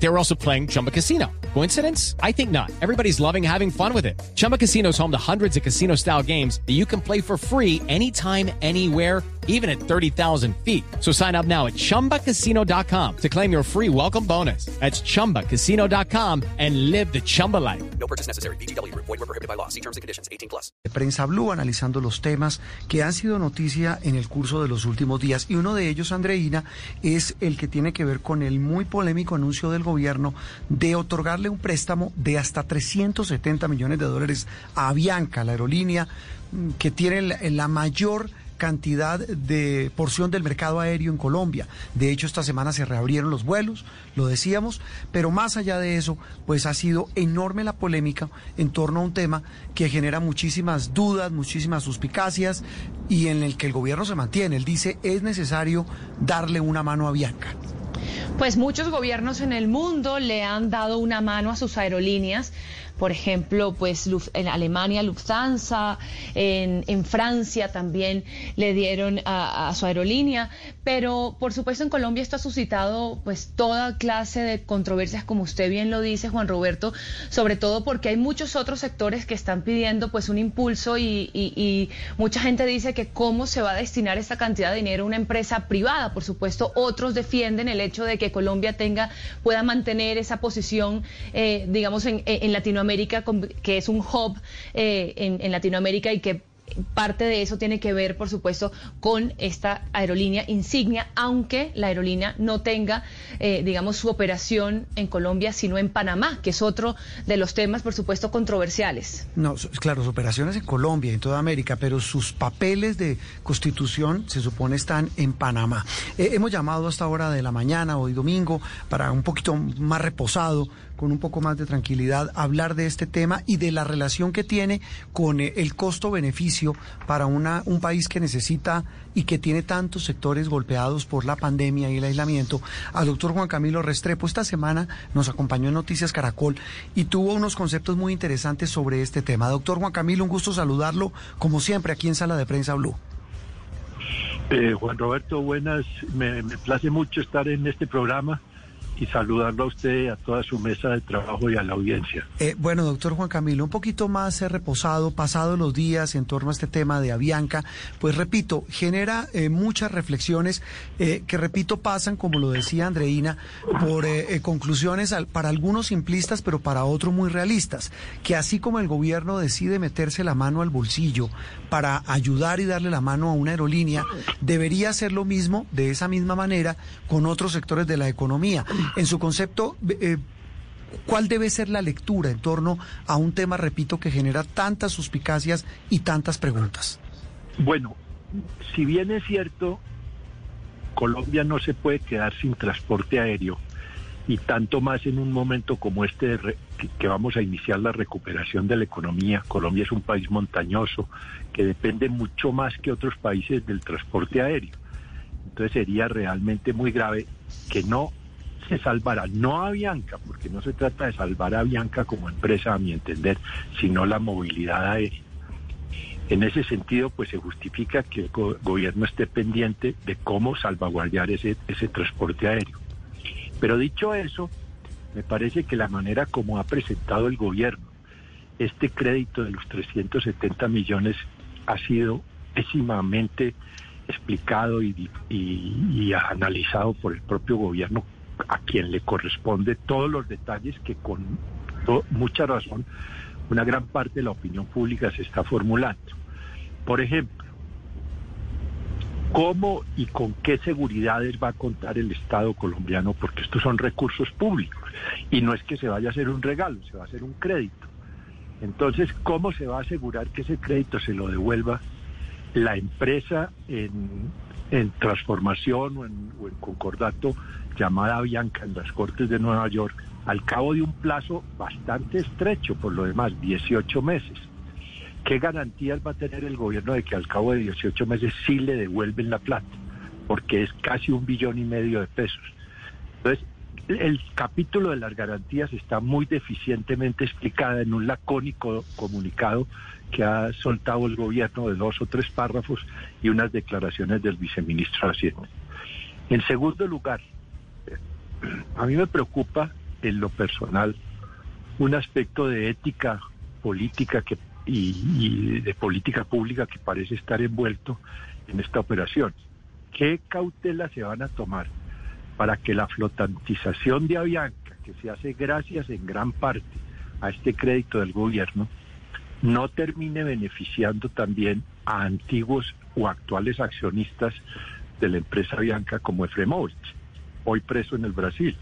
They were also playing Chumba Casino. Coincidence? I think not. Everybody's loving having fun with it. Chumba Casino is home to hundreds of casino style games that you can play for free anytime, anywhere, even at 30,000 feet. So sign up now at chumbacasino.com to claim your free welcome bonus. That's chumbacasino.com and live the Chumba life. No purchase necessary. BGW. Void were prohibited by law. See terms and conditions. 18 plus. Prensa Blue analizando los temas que han sido noticia en el curso de los últimos días. Y uno de ellos, Andreina, es el que tiene que ver con el muy polémico anuncio del gobierno de otorgarle un préstamo de hasta 370 millones de dólares a Avianca, la aerolínea mm, que tiene la, mayor cantidad de porción del mercado aéreo en Colombia. De hecho, esta semana se reabrieron los vuelos, lo decíamos, pero más allá de eso, pues ha sido enorme la polémica en torno a un tema que genera muchísimas dudas, muchísimas suspicacias y en el que el gobierno se mantiene. Él dice, es necesario darle una mano a Bianca. Pues muchos gobiernos en el mundo le han dado una mano a sus aerolíneas. Por ejemplo, pues en Alemania Lufthansa, en, Francia también le dieron a, su aerolínea, pero por supuesto en Colombia esto ha suscitado pues toda clase de controversias, como usted bien lo dice, Juan Roberto, sobre todo porque hay muchos otros sectores que están pidiendo pues un impulso y, y mucha gente dice que cómo se va a destinar esta cantidad de dinero a una empresa privada. Por supuesto, otros defienden el hecho de que Colombia tenga pueda mantener esa posición, eh, digamos, en, en Latinoamérica que es un hub eh, en, en Latinoamérica y que parte de eso tiene que ver, por supuesto, con esta aerolínea insignia, aunque la aerolínea no tenga, eh, digamos, su operación en Colombia, sino en Panamá, que es otro de los temas, por supuesto, controversiales. No, claro, sus operaciones en Colombia, en toda América, pero sus papeles de constitución se supone están en Panamá. Eh, hemos llamado a esta hora de la mañana, hoy domingo, para un poquito más reposado con un poco más de tranquilidad, hablar de este tema y de la relación que tiene con el costo-beneficio para una, un país que necesita y que tiene tantos sectores golpeados por la pandemia y el aislamiento. Al doctor Juan Camilo Restrepo esta semana nos acompañó en Noticias Caracol y tuvo unos conceptos muy interesantes sobre este tema. Doctor Juan Camilo, un gusto saludarlo, como siempre, aquí en Sala de Prensa Blue. Eh, Juan Roberto, buenas. Me place mucho estar en este programa y saludarlo a usted, a toda su mesa de trabajo y a la audiencia. Eh, bueno, doctor Juan Camilo, un poquito más reposado, pasado los días en torno a este tema de Avianca, pues repito, genera eh, muchas reflexiones eh, que, repito, pasan, como lo decía Andreina, por eh, conclusiones al, para algunos simplistas, pero para otros muy realistas, que así como el gobierno decide meterse la mano al bolsillo para ayudar y darle la mano a una aerolínea, debería hacer lo mismo de esa misma manera con otros sectores de la economía en su concepto, eh, ¿cuál debe ser la lectura en torno a un tema, repito, que genera tantas suspicacias y tantas preguntas? Bueno, si bien es cierto, Colombia no se puede quedar sin transporte aéreo y tanto más en un momento como este que, que vamos a iniciar la recuperación de la economía. Colombia es un país montañoso que depende mucho más que otros países del transporte aéreo. Entonces sería realmente muy grave que no se salvará, no a Bianca, porque no se trata de salvar a Bianca como empresa, a mi entender, sino la movilidad aérea. En ese sentido, pues se justifica que el go gobierno esté pendiente de cómo salvaguardar ese, ese transporte aéreo. Pero dicho eso, me parece que la manera como ha presentado el gobierno este crédito de los 370 millones ha sido pésimamente explicado y, y analizado por el propio gobierno a quien le corresponde todos los detalles que con mucha razón una gran parte de la opinión pública se está formulando. Por ejemplo, ¿cómo y con qué seguridades va a contar el Estado colombiano? Porque estos son recursos públicos y no es que se vaya a hacer un regalo, se va a hacer un crédito. Entonces, ¿cómo se va a asegurar que ese crédito se lo devuelva la empresa en, en transformación o en, o en concordato llamada Bianca en las Cortes de Nueva York al cabo de un plazo bastante estrecho, por lo demás, 18 meses. ¿Qué garantías va a tener el gobierno de que al cabo de 18 meses sí le devuelven la plata? Porque es casi un billón y medio de pesos. Entonces, el capítulo de las garantías está muy deficientemente explicada en un lacónico comunicado que ha soltado el gobierno de dos o tres párrafos y unas declaraciones del viceministro de Hacienda. En segundo lugar, a mí me preocupa en lo personal un aspecto de ética política que, y, y de política pública que parece estar envuelto en esta operación. ¿Qué cautelas se van a tomar para que la flotantización de Avianca, que se hace gracias en gran parte a este crédito del gobierno, no termine beneficiando también a antiguos o actuales accionistas de la empresa Avianca como Efremovich, hoy preso en el Brasil?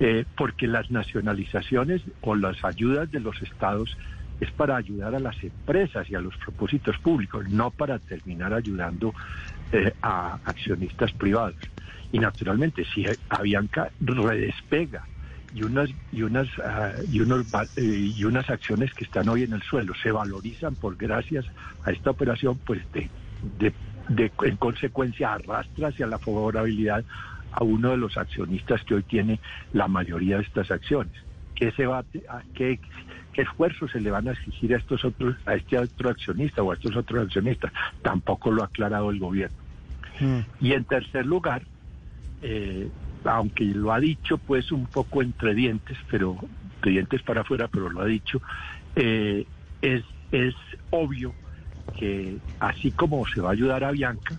Eh, porque las nacionalizaciones o las ayudas de los estados es para ayudar a las empresas y a los propósitos públicos, no para terminar ayudando eh, a accionistas privados. Y naturalmente, si Avianca redespega y unas y unas ah, eh, y unas acciones que están hoy en el suelo se valorizan por gracias a esta operación, pues de, de, de en consecuencia arrastra hacia la favorabilidad a uno de los accionistas que hoy tiene la mayoría de estas acciones. ¿Qué se va a, qué, qué esfuerzos se le van a exigir a estos otros a este otro accionista o a estos otros accionistas? Tampoco lo ha aclarado el gobierno. Y en tercer lugar, eh, aunque lo ha dicho pues un poco entre dientes, pero de dientes para afuera, pero lo ha dicho, eh, es, es obvio que así como se va a ayudar a Bianca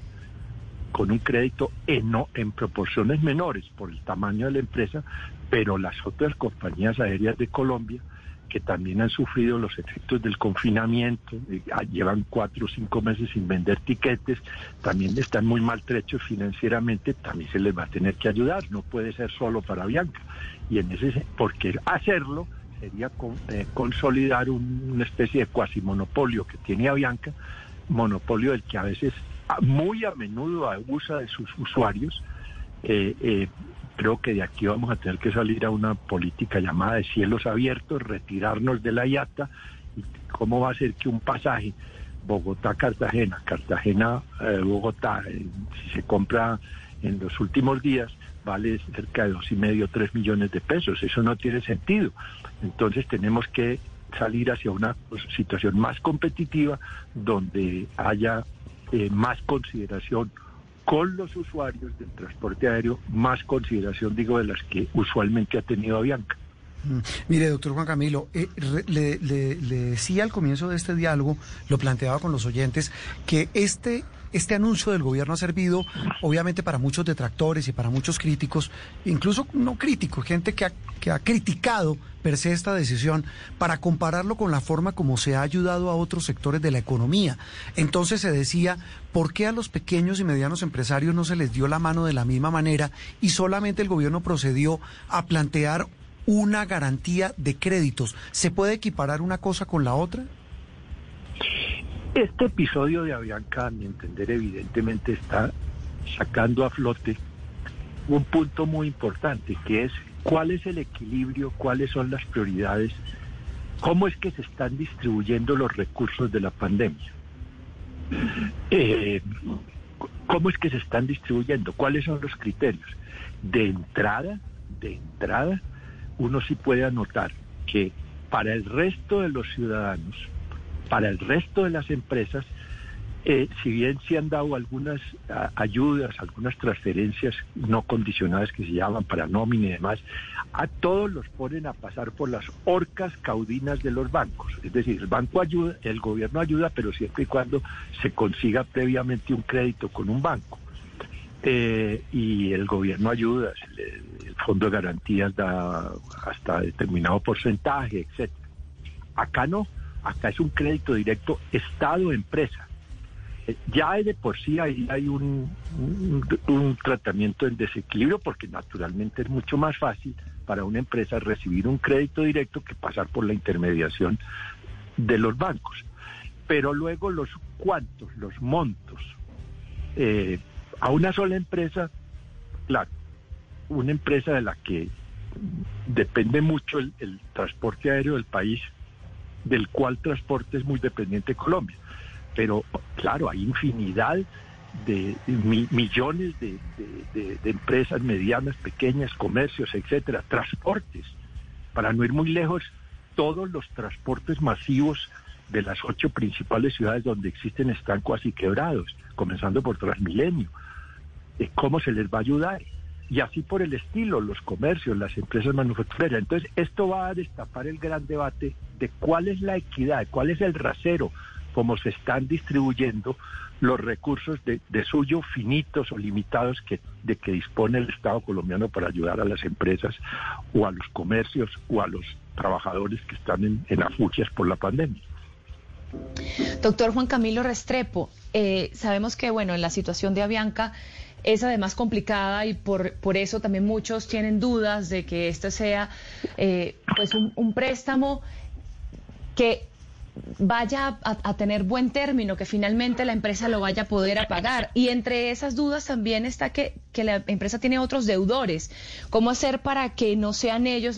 con un crédito en, no, en proporciones menores por el tamaño de la empresa, pero las otras compañías aéreas de Colombia, que también han sufrido los efectos del confinamiento, eh, llevan cuatro o cinco meses sin vender tiquetes, también están muy maltrechos financieramente, también se les va a tener que ayudar, no puede ser solo para Bianca. Y en ese, porque hacerlo sería con, eh, consolidar un, una especie de cuasi monopolio que tiene Avianca, monopolio del que a veces muy a menudo abusa de sus usuarios. Eh, eh, creo que de aquí vamos a tener que salir a una política llamada de cielos abiertos, retirarnos de la IATA cómo va a ser que un pasaje Bogotá-Cartagena, Cartagena-Bogotá, eh, si se compra en los últimos días, vale cerca de dos y medio, tres millones de pesos. Eso no tiene sentido. Entonces tenemos que salir hacia una situación más competitiva donde haya eh, más consideración con los usuarios del transporte aéreo, más consideración, digo, de las que usualmente ha tenido Avianca. Mm. Mire, doctor Juan Camilo, eh, le, decía al comienzo de este diálogo, lo planteaba con los oyentes, que este, este anuncio del gobierno ha servido, obviamente, para muchos detractores y para muchos críticos, incluso no críticos, gente que ha, criticado per se esta decisión, para compararlo con la forma como se ha ayudado a otros sectores de la economía. Entonces se decía, ¿por qué a los pequeños y medianos empresarios no se les dio la mano de la misma manera y solamente el gobierno procedió a plantear una garantía de créditos. ¿Se puede equiparar una cosa con la otra? Este episodio de Avianca, a mi entender, evidentemente está sacando a flote un punto muy importante, que es cuál es el equilibrio, cuáles son las prioridades, cómo es que se están distribuyendo los recursos de la pandemia. Eh, ¿Cómo es que se están distribuyendo? ¿Cuáles son los criterios? De entrada, de entrada, uno sí puede anotar que para el resto de los ciudadanos, para el resto de las empresas, eh, si bien se han dado algunas a, ayudas, algunas transferencias no condicionadas que se llaman para nómina y demás, a todos los ponen a pasar por las orcas caudinas de los bancos. Es decir, el banco ayuda, el gobierno ayuda, pero siempre y cuando se consiga previamente un crédito con un banco. Eh, y el gobierno ayuda, el, el, fondo de garantías da hasta determinado porcentaje, etcétera. Acá no, acá es un crédito directo Estado-empresa. Eh, ya de por sí ahí hay un, un, tratamiento en desequilibrio porque naturalmente es mucho más fácil para una empresa recibir un crédito directo que pasar por la intermediación de los bancos. Pero luego los cuantos, los montos, eh, a una sola empresa, claro, una empresa de la que depende mucho el, transporte aéreo del país, del cual transporte es muy dependiente Colombia. Pero claro, hay infinidad de, mi- millones de, de- de empresas medianas, pequeñas, comercios, etcétera, transportes. Para no ir muy lejos, todos los transportes masivos de las ocho principales ciudades donde existen están casi quebrados, comenzando por Transmilenio. Eh, ¿Cómo se les va a ayudar? Y así por el estilo, los comercios, las empresas manufactureras. Entonces, esto va a destapar el gran debate de cuál es la equidad, cuál es el rasero, cómo se están distribuyendo los recursos de, de suyo finitos o limitados que, de que dispone el Estado colombiano para ayudar a las empresas o a los comercios o a los trabajadores que están en, en afugias por la pandemia. Doctor Juan Camilo Restrepo, eh, sabemos que bueno, en la situación de Avianca es además complicada y por, por eso también muchos tienen dudas de que este sea eh, pues un, préstamo que vaya a, a tener buen término, que finalmente la empresa lo vaya a poder pagar. Y entre esas dudas también está que, que la empresa tiene otros deudores. ¿Cómo hacer para que no sean ellos?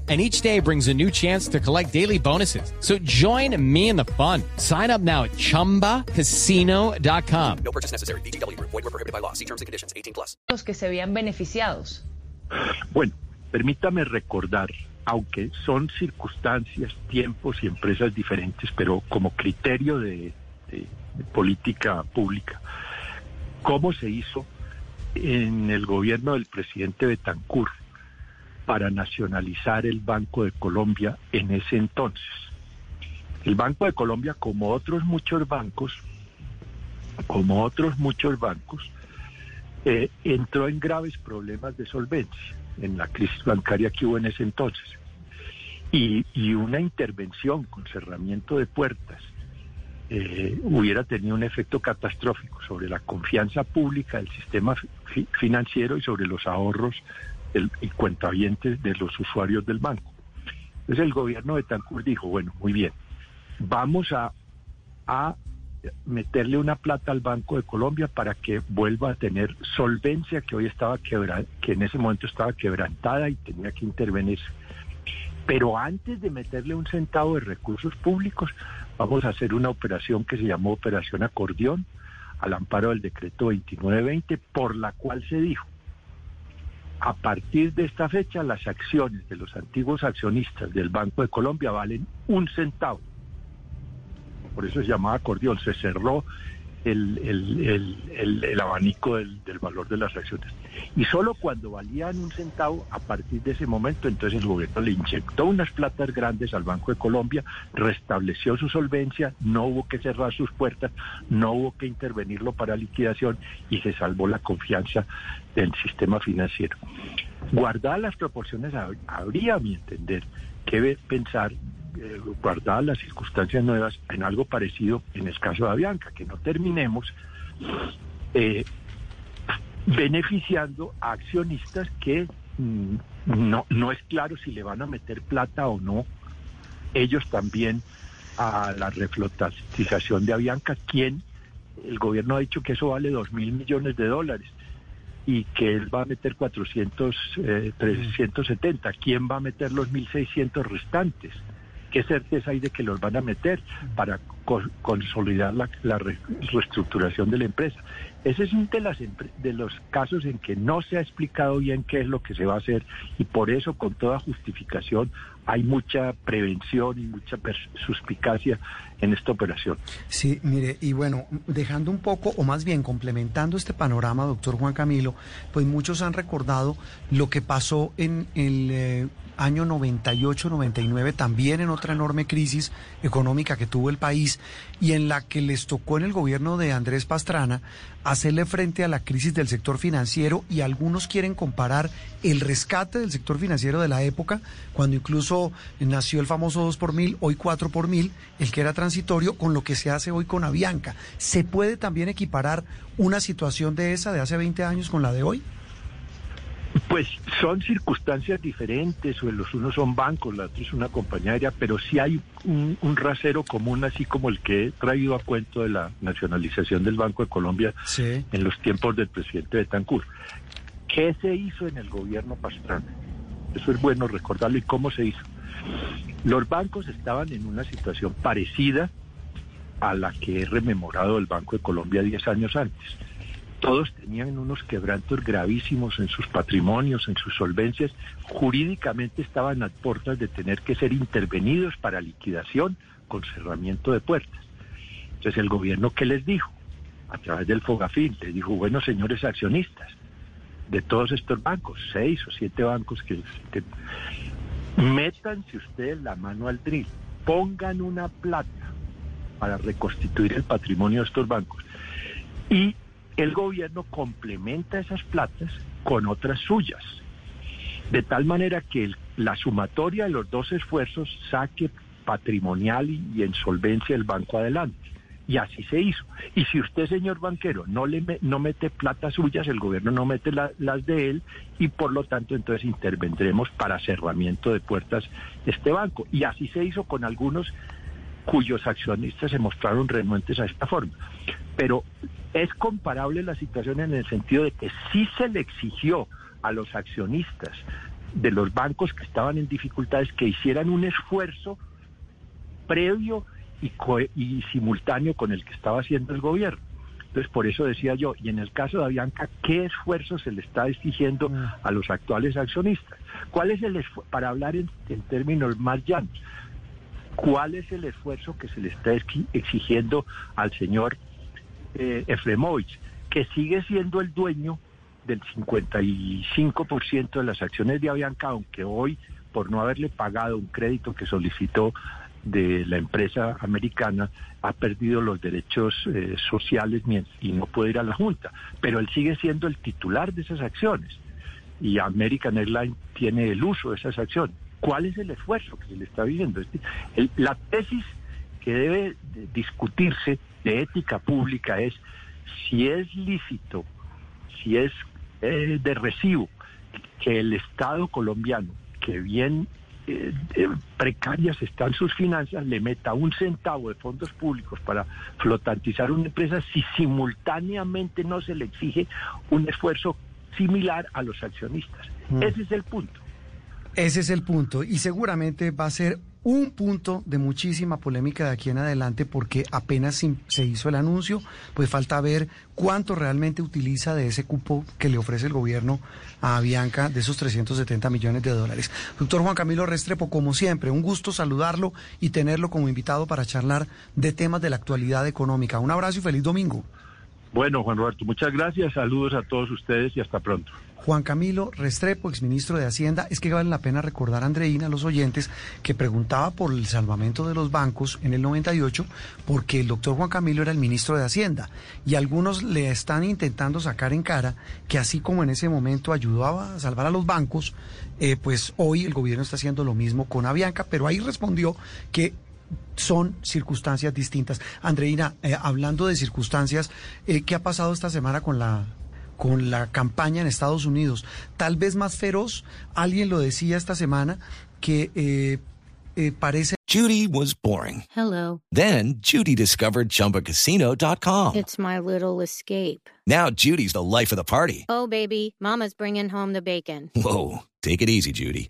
And each day brings a new chance to collect daily bonuses. So join me in the fun. Sign up now at chumbacasino.com. No purchase necessary. Group. Void were prohibited by law. See terms and conditions. 18 plus. los que se vean beneficiados. Bueno, permítame recordar, aunque son circunstancias, tiempos y empresas diferentes, pero como criterio de, de- de política pública, cómo se hizo en el gobierno del presidente Betancourt para nacionalizar el Banco de Colombia en ese entonces. El Banco de Colombia, como otros muchos bancos, como otros muchos bancos, eh, entró en graves problemas de solvencia en la crisis bancaria que hubo en ese entonces. Y, una intervención con cerramiento de puertas eh, hubiera tenido un efecto catastrófico sobre la confianza pública del sistema fi- financiero y sobre los ahorros y cuentavientes de los usuarios del banco. Entonces el gobierno de Tancur dijo, bueno, muy bien, vamos a, a meterle una plata al Banco de Colombia para que vuelva a tener solvencia que hoy estaba quebra, que en ese momento estaba quebrantada y tenía que intervenir. Pero antes de meterle un centavo de recursos públicos, vamos a hacer una operación que se llamó Operación Acordeón, al amparo del decreto 2920, por la cual se dijo, a partir de esta fecha, las acciones de los antiguos accionistas del Banco de Colombia valen un centavo. Por eso se llamaba acordeón, se cerró el, el- el- el- abanico del, valor de las acciones. Y solo cuando valían un centavo, a partir de ese momento, entonces el gobierno le inyectó unas platas grandes al Banco de Colombia, restableció su solvencia, no hubo que cerrar sus puertas, no hubo que intervenirlo para liquidación y se salvó la confianza del sistema financiero. Guardadas las proporciones, hab- habría, a mi entender, que pensar, eh, guardadas las circunstancias nuevas, en algo parecido en el caso de Avianca, que no terminemos eh, beneficiando a accionistas que mm, no, no es claro si le van a meter plata o no ellos también a la reflotización de Avianca, quien el gobierno ha dicho que eso vale dos mil millones de dólares y que él va a meter 400, eh, 370. ¿Quién va a meter los 1.600 restantes? ¿Qué certeza hay de que los van a meter para co- consolidar la, la re- reestructuración de la empresa? Ese es uno de, las de los casos en que no se ha explicado bien qué es lo que se va a hacer y por eso con toda justificación hay mucha prevención y mucha suspicacia en esta operación. Sí, mire, y bueno, dejando un poco, o más bien complementando este panorama, doctor Juan Camilo, pues muchos han recordado lo que pasó en el eh, año 98-99, también en otra enorme crisis económica que tuvo el país y en la que les tocó en el gobierno de Andrés Pastrana hacerle frente a la crisis del sector financiero y algunos quieren comparar el rescate del sector financiero de la época, cuando incluso nació el famoso 2 por mil, hoy 4 por mil, el que era transitorio, con lo que se hace hoy con Avianca. ¿Se puede también equiparar una situación de esa de hace 20 años con la de hoy? Pues son circunstancias diferentes, o los unos son bancos, la otra es una compañía aérea, pero sí hay un, un rasero común, así como el que he traído a cuento de la nacionalización del Banco de Colombia Sí. en los tiempos del presidente Betancourt. ¿Qué se hizo en el gobierno Pastrana? Eso es bueno recordarlo y cómo se hizo. Los bancos estaban en una situación parecida a la que he rememorado el Banco de Colombia 10 años antes. Todos tenían unos quebrantos gravísimos en sus patrimonios, en sus solvencias. Jurídicamente estaban a puertas de tener que ser intervenidos para liquidación con cerramiento de puertas. Entonces el gobierno, ¿qué les dijo? A través del Fogafín, les dijo, bueno, señores accionistas, de todos estos bancos, seis o siete bancos que, que métanse ustedes la mano al drill, pongan una plata para reconstituir el patrimonio de estos bancos. Y el gobierno complementa esas platas con otras suyas, de tal manera que la sumatoria de los dos esfuerzos saque patrimonial y, en solvencia el banco adelante. Y así se hizo. Y si usted, señor banquero, no le no mete plata suyas, el gobierno no mete la- las de él y por lo tanto entonces intervendremos para cerramiento de puertas este banco. Y así se hizo con algunos cuyos accionistas se mostraron renuentes a esta forma. Pero es comparable la situación en el sentido de que sí se le exigió a los accionistas de los bancos que estaban en dificultades que hicieran un esfuerzo previo y, co- y simultáneo con el que estaba haciendo el gobierno. Entonces, por eso decía yo, y en el caso de Avianca, ¿qué esfuerzo se le está exigiendo a los actuales accionistas? ¿Cuál es el esfuerzo, para hablar en, en términos más llanos, cuál es el esfuerzo que se le está exi- exigiendo al señor eh, que sigue siendo el dueño del 55% de las acciones de Avianca, aunque hoy, por no haberle pagado un crédito que solicitó de la empresa americana, ha perdido los derechos eh, sociales y no puede ir a la Junta. Pero él sigue siendo el titular de esas acciones y American Airlines tiene el uso de esas acciones. ¿Cuál es el esfuerzo que se le está viendo? El- la tesis que debe de discutirse de ética pública es si es lícito, si es eh, de recibo que el Estado colombiano, que bien eh, eh, precarias están sus finanzas, le meta un centavo de fondos públicos para flotantizar una empresa si simultáneamente no se le exige un esfuerzo similar a los accionistas. Mm. Ese es el punto. Ese es el punto y seguramente va a ser un punto de muchísima polémica de aquí en adelante porque apenas se hizo el anuncio, pues falta ver cuánto realmente utiliza de ese cupo que le ofrece el gobierno a Avianca de esos 370 millones de dólares. Doctor Juan Camilo Restrepo, como siempre, un gusto saludarlo y tenerlo como invitado para charlar de temas de la actualidad económica. Un abrazo y feliz domingo. Bueno, Juan Roberto, muchas gracias, saludos a todos ustedes y hasta pronto. Juan Camilo Restrepo, exministro de Hacienda. Es que vale la pena recordar, Andreina, a los oyentes, que preguntaba por el salvamento de los bancos en el 98, porque el doctor Juan Camilo era el ministro de Hacienda. Y algunos le están intentando sacar en cara que así como en ese momento ayudaba a salvar a los bancos, eh, pues hoy el gobierno está haciendo lo mismo con Avianca, pero ahí respondió que son circunstancias distintas. Andreina, eh, hablando de circunstancias, eh, ¿qué ha pasado esta semana con la con la campaña en Estados Unidos? Tal vez más feroz. Alguien lo decía esta semana que eh, eh, parece Judy was boring. Hello. Then Judy discovered ChumbaCasino.com. It's my little escape. Now Judy's the life of the party. Oh, baby, Mama's bringing home the bacon. Whoa, take it easy, Judy.